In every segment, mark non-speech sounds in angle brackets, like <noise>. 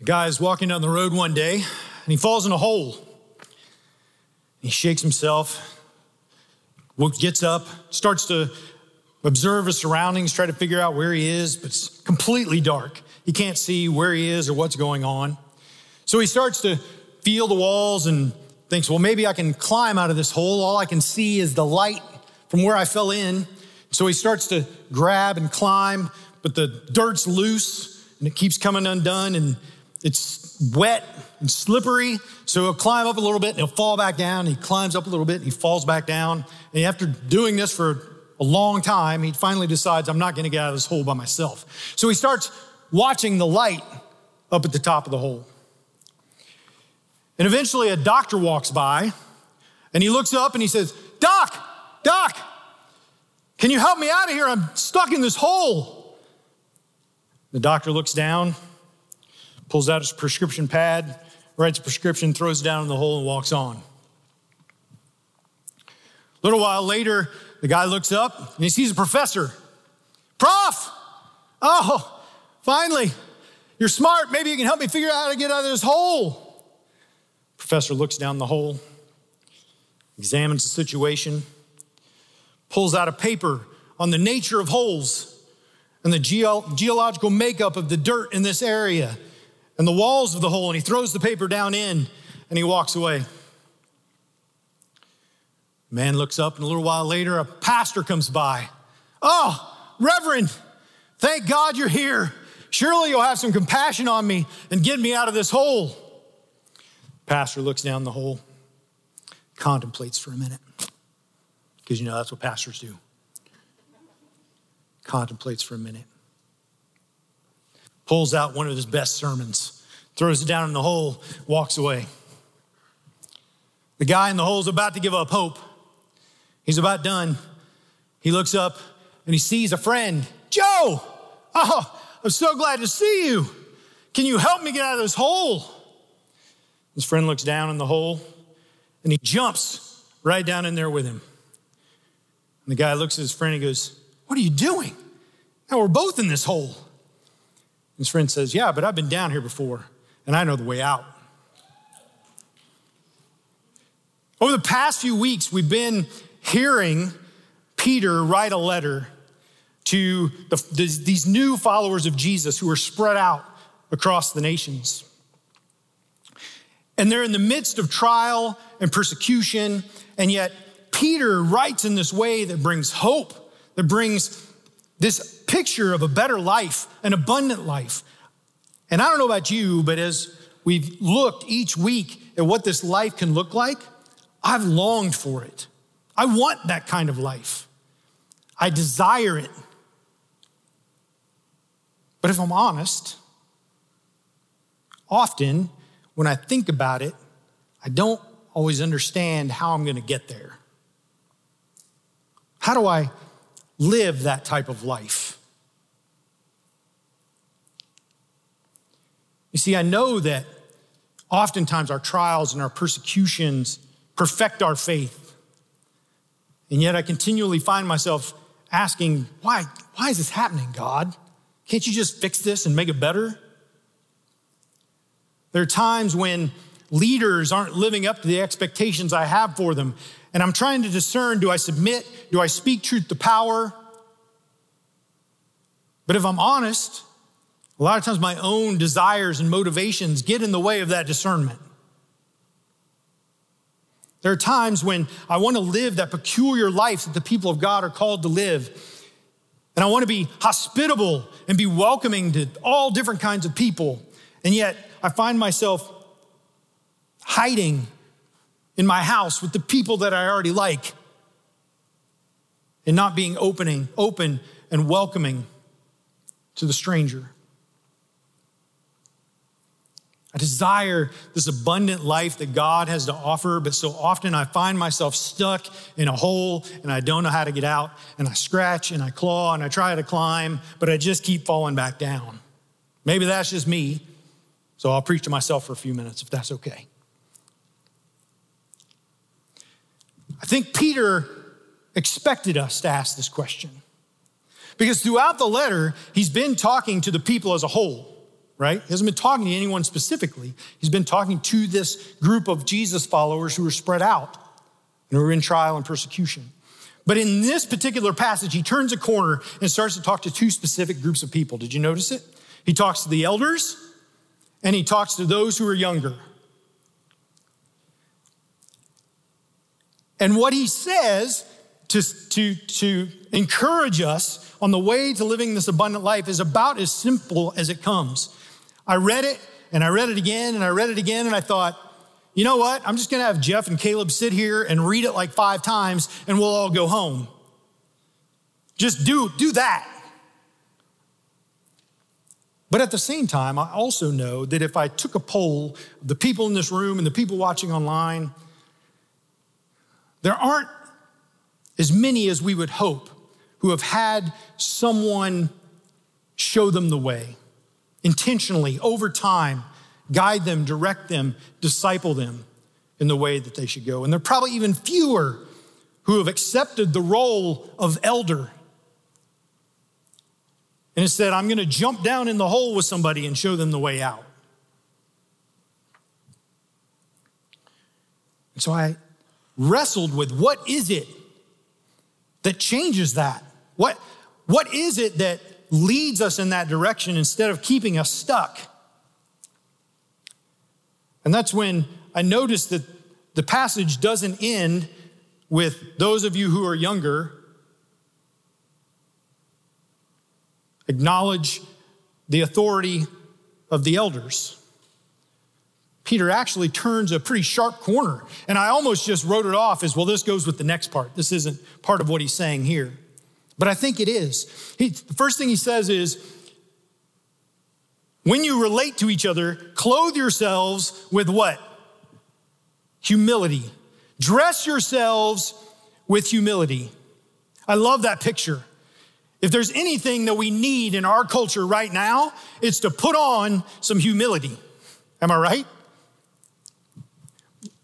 A guy is walking down the road one day and he falls in a hole. He shakes himself, gets up, starts to observe his surroundings, try to figure out where he is, but it's completely dark. He can't see where he is or what's going on. So he starts to feel the walls and thinks, well, maybe I can climb out of this hole. All I can see is the light from where I fell in. So he starts to grab and climb, but the dirt's loose and it keeps coming undone and it's wet and slippery. So he'll climb up a little bit and he'll fall back down. He climbs up a little bit and he falls back down. And after doing this for a long time, he finally decides, I'm not going to get out of this hole by myself. So he starts watching the light up at the top of the hole. And eventually a doctor walks by and he looks up and he says, Doc, Doc, can you help me out of here? I'm stuck in this hole. The doctor looks down, pulls out his prescription pad, writes a prescription, throws it down in the hole, and walks on. A little while later, the guy looks up and he sees a professor. Prof! Oh, finally, you're smart. Maybe you can help me figure out how to get out of this hole. Professor looks down the hole, examines the situation, pulls out a paper on the nature of holes and the geo- geological makeup of the dirt in this area and the walls of the hole, and he throws the paper down in and he walks away. Man looks up, and a little while later, a pastor comes by. Oh, Reverend, thank God you're here. Surely you'll have some compassion on me and get me out of this hole. Pastor looks down the hole, contemplates for a minute, because you know that's what pastors do. Contemplates for a minute, pulls out one of his best sermons, throws it down in the hole, walks away. The guy in the hole is about to give up hope. He's about done. He looks up and he sees a friend. Joe! Oh, I'm so glad to see you. Can you help me get out of this hole? His friend looks down in the hole and he jumps right down in there with him. And the guy looks at his friend and goes, What are you doing? Now we're both in this hole. His friend says, Yeah, but I've been down here before and I know the way out. Over the past few weeks, we've been hearing Peter write a letter to the, these new followers of Jesus who are spread out across the nations. And they're in the midst of trial and persecution, and yet Peter writes in this way that brings hope, that brings this picture of a better life, an abundant life. And I don't know about you, but as we've looked each week at what this life can look like, I've longed for it. I want that kind of life. I desire it. But if I'm honest, often when I think about it, I don't always understand how I'm going to get there. How do I live that type of life? You see, I know that oftentimes our trials and our persecutions perfect our faith. And yet I continually find myself asking, why, why is this happening, God? Can't you just fix this and make it better? There are times when leaders aren't living up to the expectations I have for them. And I'm trying to discern do I submit? Do I speak truth to power? But if I'm honest, a lot of times my own desires and motivations get in the way of that discernment. There are times when I want to live that peculiar life that the people of God are called to live. And I want to be hospitable and be welcoming to all different kinds of people. And yet I find myself hiding in my house with the people that I already like and not being opening, open and welcoming to the stranger. I desire this abundant life that God has to offer, but so often I find myself stuck in a hole and I don't know how to get out. And I scratch and I claw and I try to climb, but I just keep falling back down. Maybe that's just me. So I'll preach to myself for a few minutes if that's okay. I think Peter expected us to ask this question because throughout the letter, he's been talking to the people as a whole. right? He hasn't been talking to anyone specifically. He's been talking to this group of Jesus followers who are spread out and who are in trial and persecution. But in this particular passage, he turns a corner and starts to talk to two specific groups of people. Did you notice it? He talks to the elders and he talks to those who are younger. And what he says to, to, to encourage us on the way to living this abundant life is about as simple as it comes. I read it and I read it again and I read it again and I thought, you know what? I'm just going to have Jeff and Caleb sit here and read it like five times and we'll all go home. Just do, do that. But at the same time, I also know that if I took a poll of the people in this room and the people watching online, there aren't as many as we would hope who have had someone show them the way intentionally over time, guide them, direct them, disciple them in the way that they should go. And there are probably even fewer who have accepted the role of elder. And instead, I'm going to jump down in the hole with somebody and show them the way out. And so I wrestled with what is it that changes that? What, what is it that leads us in that direction instead of keeping us stuck? And that's when I noticed that the passage doesn't end with those of you who are younger acknowledge the authority of the elders. Peter actually turns a pretty sharp corner. And I almost just wrote it off as well, this goes with the next part. This isn't part of what he's saying here. But I think it is. He, the first thing he says is when you relate to each other, clothe yourselves with what? Humility. Dress yourselves with humility. I love that picture. If there's anything that we need in our culture right now, it's to put on some humility. Am I right?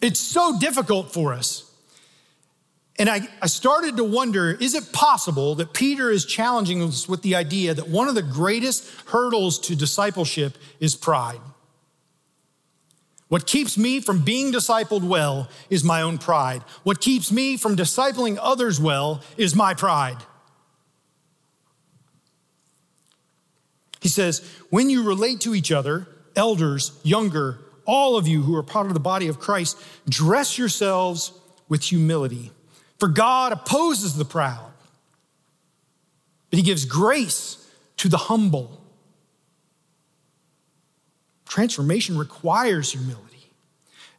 It's so difficult for us. And I, I started to wonder is it possible that Peter is challenging us with the idea that one of the greatest hurdles to discipleship is pride? What keeps me from being discipled well is my own pride. What keeps me from discipling others well is my pride. He says, when you relate to each other, elders, younger, all of you who are part of the body of Christ, dress yourselves with humility. For God opposes the proud, but He gives grace to the humble. Transformation requires humility.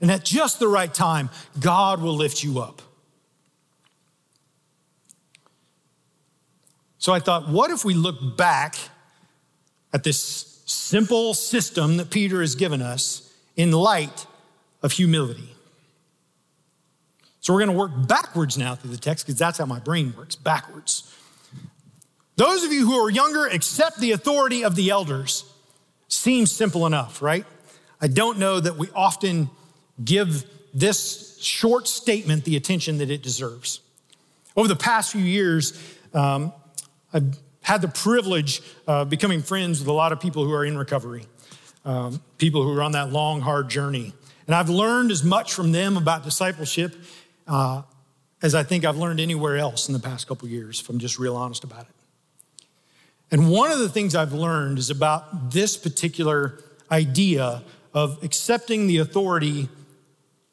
And at just the right time, God will lift you up. So I thought, what if we look back at this simple system that Peter has given us in light of humility. So we're going to work backwards now through the text because that's how my brain works backwards. Those of you who are younger, accept the authority of the elders. Seems simple enough, right? I don't know that we often give this short statement the attention that it deserves. Over the past few years, um, I've had the privilege of becoming friends with a lot of people who are in recovery um, people who are on that long, hard journey. And I've learned as much from them about discipleship uh, as I think I've learned anywhere else in the past couple years, if I'm just real honest about it. And one of the things I've learned is about this particular idea of accepting the authority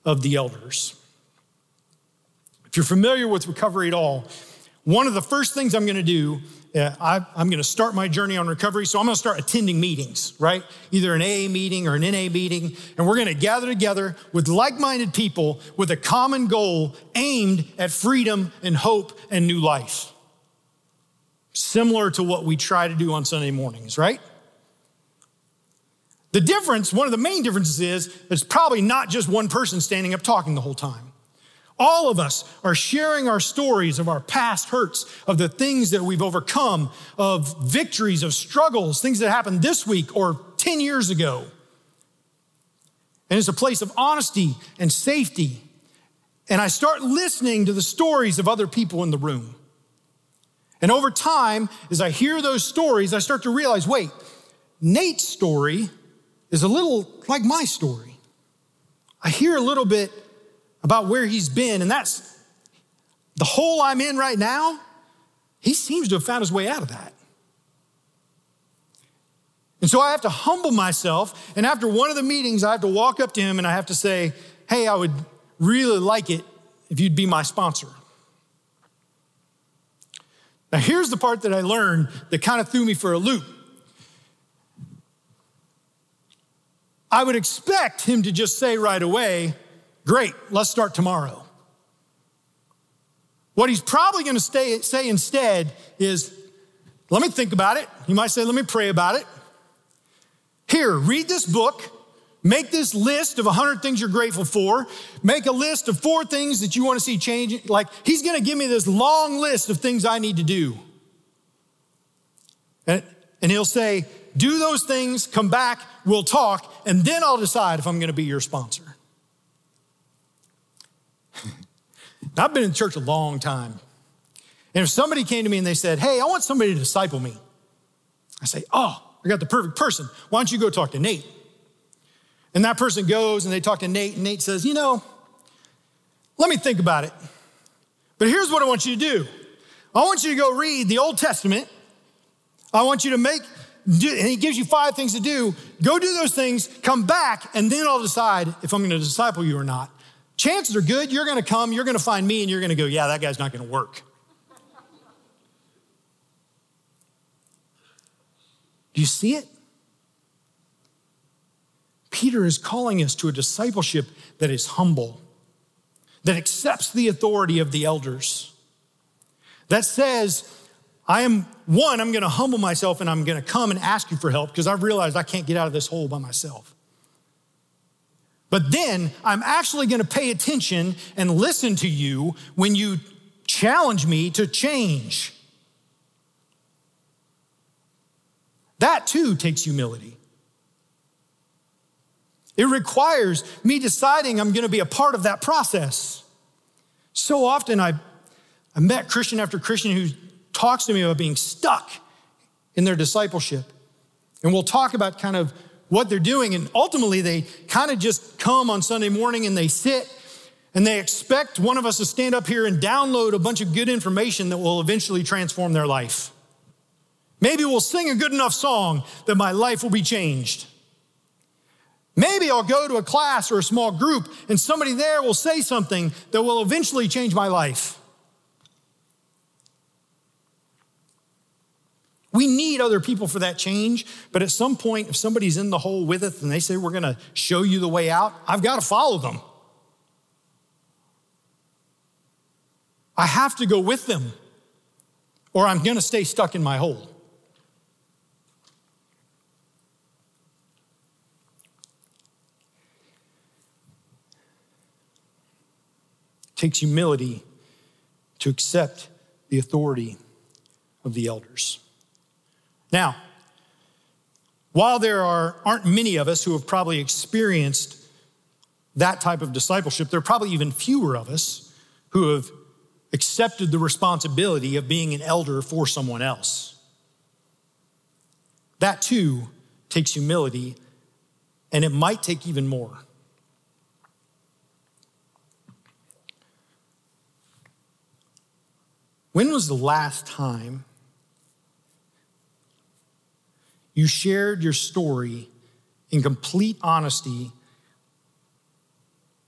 of the elders. If you're familiar with recovery at all, one of the first things I'm going to do uh, I, am going to start my journey on recovery, so I'm going to start attending meetings, right? Either an AA meeting or an NA meeting, and we're going to gather together with like minded people with a common goal aimed at freedom and hope and new life. Similar to what we try to do on Sunday mornings, right? The difference, one of the main differences is, it's probably not just one person standing up talking the whole time. All of us are sharing our stories of our past hurts, of the things that we've overcome, of victories, of struggles, things that happened this week or 10 years ago. And it's a place of honesty and safety. And I start listening to the stories of other people in the room. And over time, as I hear those stories, I start to realize wait, Nate's story is a little like my story. I hear a little bit about where he's been, and that's the hole I'm in right now. He seems to have found his way out of that. And so I have to humble myself. And after one of the meetings, I have to walk up to him and I have to say, Hey, I would really like it if you'd be my sponsor. Now, here's the part that I learned that kind of threw me for a loop. I would expect him to just say right away, Great, let's start tomorrow. What he's probably going to say instead is, Let me think about it. He might say, Let me pray about it. Here, read this book. Make this list of 100 things you're grateful for. Make a list of four things that you want to see change. Like, he's going to give me this long list of things I need to do. And, and he'll say, Do those things, come back, we'll talk, and then I'll decide if I'm going to be your sponsor. I've been in church a long time. And if somebody came to me and they said, Hey, I want somebody to disciple me, I say, Oh, I got the perfect person. Why don't you go talk to Nate? And that person goes and they talk to Nate, and Nate says, You know, let me think about it. But here's what I want you to do I want you to go read the Old Testament. I want you to make, do, and he gives you five things to do. Go do those things, come back, and then I'll decide if I'm going to disciple you or not. Chances are good you're going to come, you're going to find me, and you're going to go, Yeah, that guy's not going to work. Do you see it? Peter is calling us to a discipleship that is humble, that accepts the authority of the elders, that says, I am one, I'm gonna humble myself and I'm gonna come and ask you for help because I've realized I can't get out of this hole by myself. But then I'm actually gonna pay attention and listen to you when you challenge me to change. That too takes humility. It requires me deciding I'm going to be a part of that process. So often I, I met Christian after Christian who talks to me about being stuck in their discipleship. And we'll talk about kind of what they're doing. And ultimately, they kind of just come on Sunday morning and they sit and they expect one of us to stand up here and download a bunch of good information that will eventually transform their life. Maybe we'll sing a good enough song that my life will be changed. Maybe I'll go to a class or a small group and somebody there will say something that will eventually change my life. We need other people for that change, but at some point, if somebody's in the hole with it and they say, We're gonna show you the way out, I've gotta follow them. I have to go with them, or I'm gonna stay stuck in my hole. takes humility to accept the authority of the elders. Now, while there are, aren't many of us who have probably experienced that type of discipleship, there are probably even fewer of us who have accepted the responsibility of being an elder for someone else. That too takes humility, and it might take even more. When was the last time you shared your story in complete honesty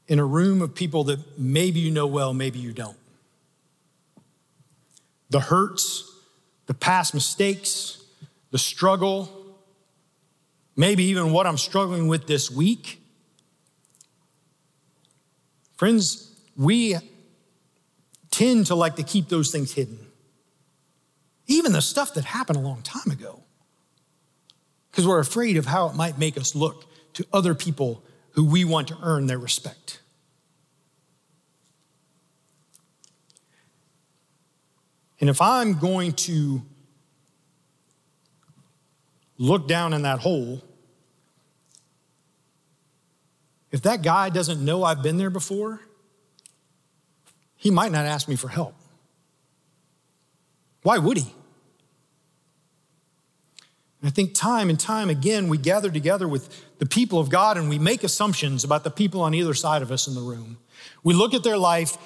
in a room of people that maybe you know well, maybe you don't? The hurts, the past mistakes, the struggle, maybe even what I'm struggling with this week. Friends, we tend to like to keep those things hidden. Even the stuff that happened a long time ago. Because we're afraid of how it might make us look to other people who we want to earn their respect. And if I'm going to look down in that hole, if that guy doesn't know I've been there before, he might not ask me for help. Why would he? And I think time and time again, we gather together with the people of God and we make assumptions about the people on either side of us in the room. We look at their life,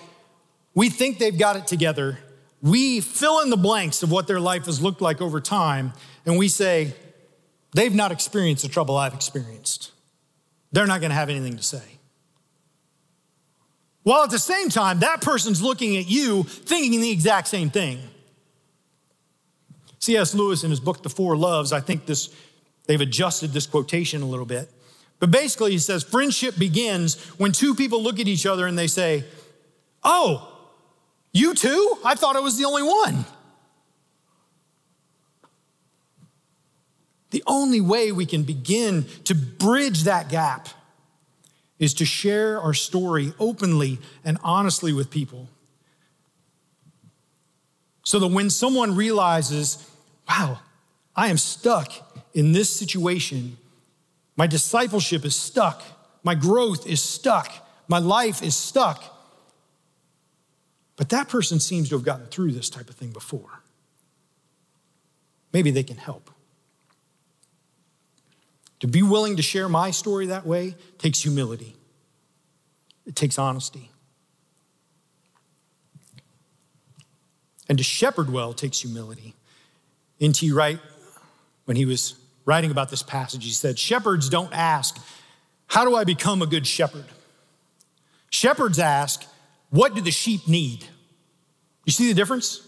we think they've got it together, we fill in the blanks of what their life has looked like over time, and we say, they've not experienced the trouble I've experienced. They're not going to have anything to say. While at the same time, that person's looking at you thinking the exact same thing. C.S. Lewis, in his book, The Four Loves, I think this, they've adjusted this quotation a little bit. But basically, he says, friendship begins when two people look at each other and they say, Oh, you too? I thought I was the only one. The only way we can begin to bridge that gap is to share our story openly and honestly with people. So that when someone realizes, wow, I am stuck in this situation, my discipleship is stuck, my growth is stuck, my life is stuck. But that person seems to have gotten through this type of thing before. Maybe they can help. To be willing to share my story that way takes humility, it takes honesty. And to shepherd well takes humility. N.T. Wright, when he was writing about this passage, he said, Shepherds don't ask, How do I become a good shepherd? Shepherds ask, What do the sheep need? You see the difference?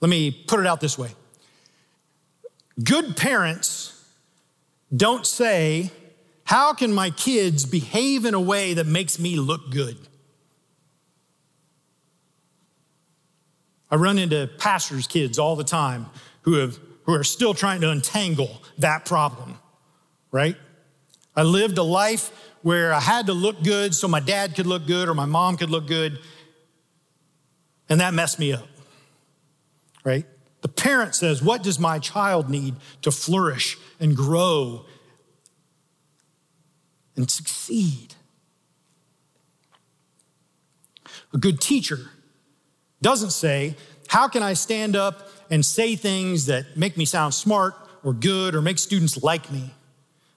Let me put it out this way Good parents don't say, How can my kids behave in a way that makes me look good? I run into pastors' kids all the time who, have, who are still trying to untangle that problem, right? I lived a life where I had to look good so my dad could look good or my mom could look good, and that messed me up, right? The parent says, What does my child need to flourish and grow and succeed? A good teacher doesn't say, How can I stand up and say things that make me sound smart or good or make students like me?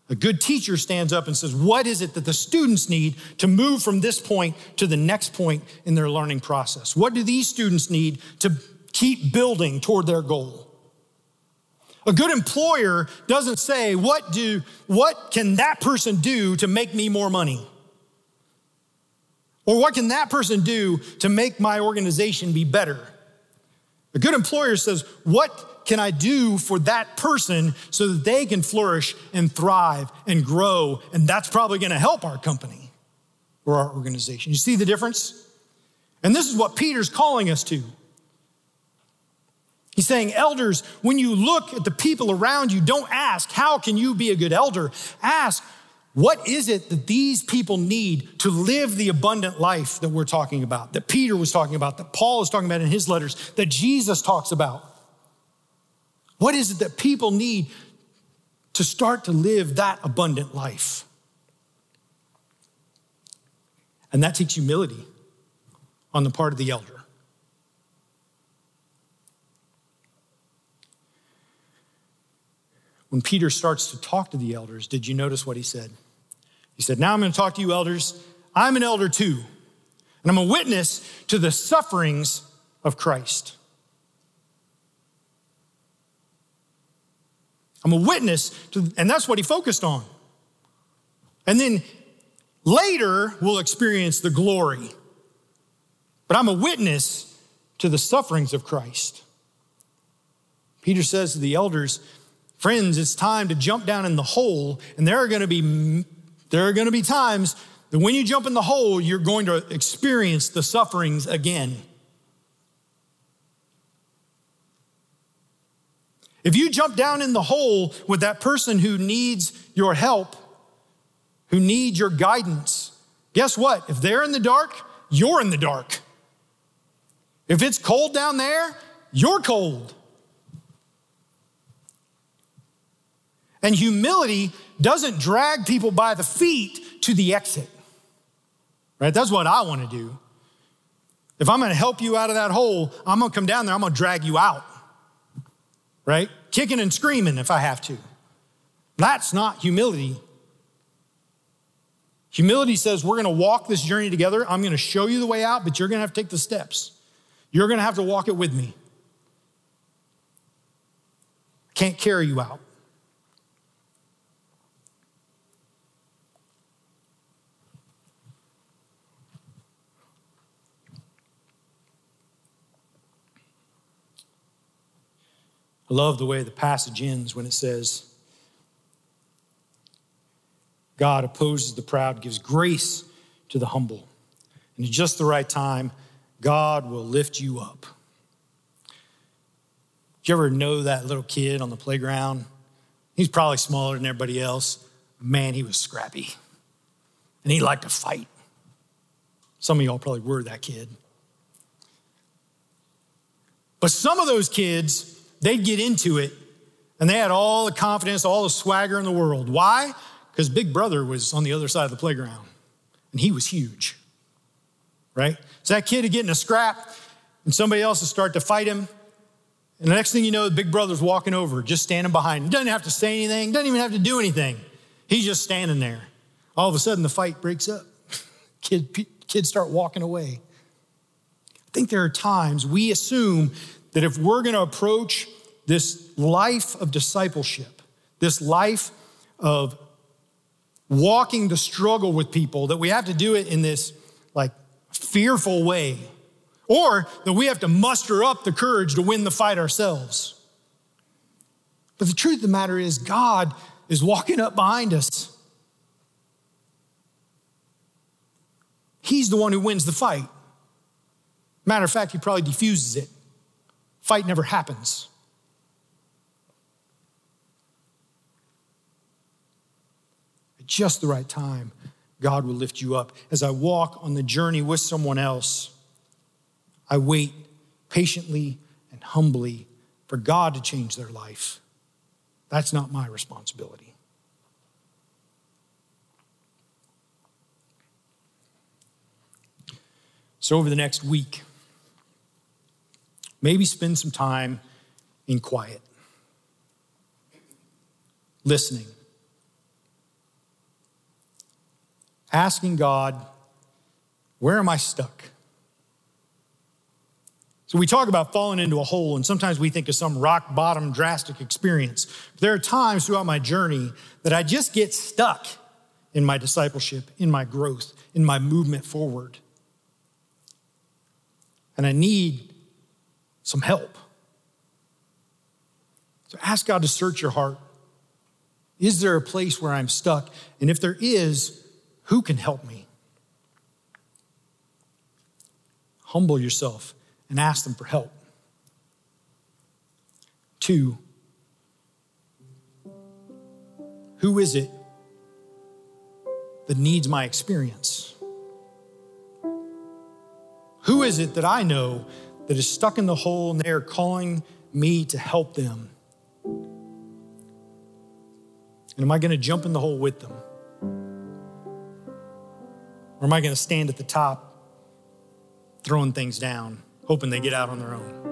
A good teacher stands up and says, What is it that the students need to move from this point to the next point in their learning process? What do these students need to keep building toward their goal. A good employer doesn't say, what, do, what can that person do to make me more money? Or what can that person do to make my organization be better? A good employer says, what can I do for that person so that they can flourish and thrive and grow? And that's probably to help our company or our organization. You see the difference? And this is what Peter's calling us to. He's saying, elders, when you look at the people around you, don't ask, how can you be a good elder? Ask, what is it that these people need to live the abundant life that we're talking about, that Peter was talking about, that Paul is talking about in his letters, that Jesus talks about? What is it that people need to start to live that abundant life? And that takes humility on the part of the elder. When Peter starts to talk to the elders, did you notice what he said? He said, Now I'm going to talk to you, elders. I'm an elder too, and I'm a witness to the sufferings of Christ. I'm a witness to, and that's what he focused on. And then later we'll experience the glory. But I'm a witness to the sufferings of Christ. Peter says to the elders, Friends, it's time to jump down in the hole, and there are going to be there are going to be times that when you jump in the hole, you're going to experience the sufferings again. If you jump down in the hole with that person who needs your help, who needs your guidance, guess what? If they're in the dark, you're in the dark. If it's cold down there, you're cold. And humility doesn't drag people by the feet to the exit. Right? That's what I want to do. If I'm going to help you out of that hole, I'm going to come down there, I'm going to drag you out. Right? kicking and screaming if I have to. That's not humility. Humility says, We're going to walk this journey together. I'm going to show you the way out, but you're going to have to take the steps. You're going to have to walk it with me. Can't carry you out. I love the way the passage ends when it says, God opposes the proud, gives grace to the humble. And at just the right time, God will lift you up. Did you ever know that little kid on the playground? He's probably smaller than everybody else. Man, he was scrappy. And he liked to fight. Some of y'all probably were that kid. But some of those kids, they'd get into it and they had all the confidence, all the swagger in the world. Why? Because Big Brother was on the other side of the playground and he was huge, right? So that kid would get in a scrap and somebody else would start to fight him. And the next thing you know, Big Brother's walking over, just standing behind him. Doesn't have to say anything, doesn't even have to do anything. He's just standing there. All of a sudden, the fight breaks up. <laughs> Kid, kids start walking away. I think there are times we assume that if we're going to approach this life of discipleship, this life of walking the struggle with people, that we have to do it in this like fearful way, or that we have to muster up the courage to win the fight ourselves. But the truth of the matter is, God is walking up behind us. He's the one who wins the fight. Matter of fact, he probably defuses it. Fight never happens. At just the right time, God will lift you up. As I walk on the journey with someone else, I wait patiently and humbly for God to change their life. That's not my responsibility. So, over the next week, maybe spend some time in quiet, listening, asking God, where am I stuck? So we talk about falling into a hole, and sometimes we think of some rock bottom drastic experience. But There are times throughout my journey that I just get stuck in my discipleship, in my growth, in my movement forward. And I need some help. So ask God to search your heart. Is there a place where I'm stuck? And if there is, who can help me? Humble yourself and ask them for help. Two, who is it that needs my experience? Who is it that I know that is stuck in the hole and they are calling me to help them? And am I going to jump in the hole with them? Or am I going to stand at the top throwing things down, hoping they get out on their own?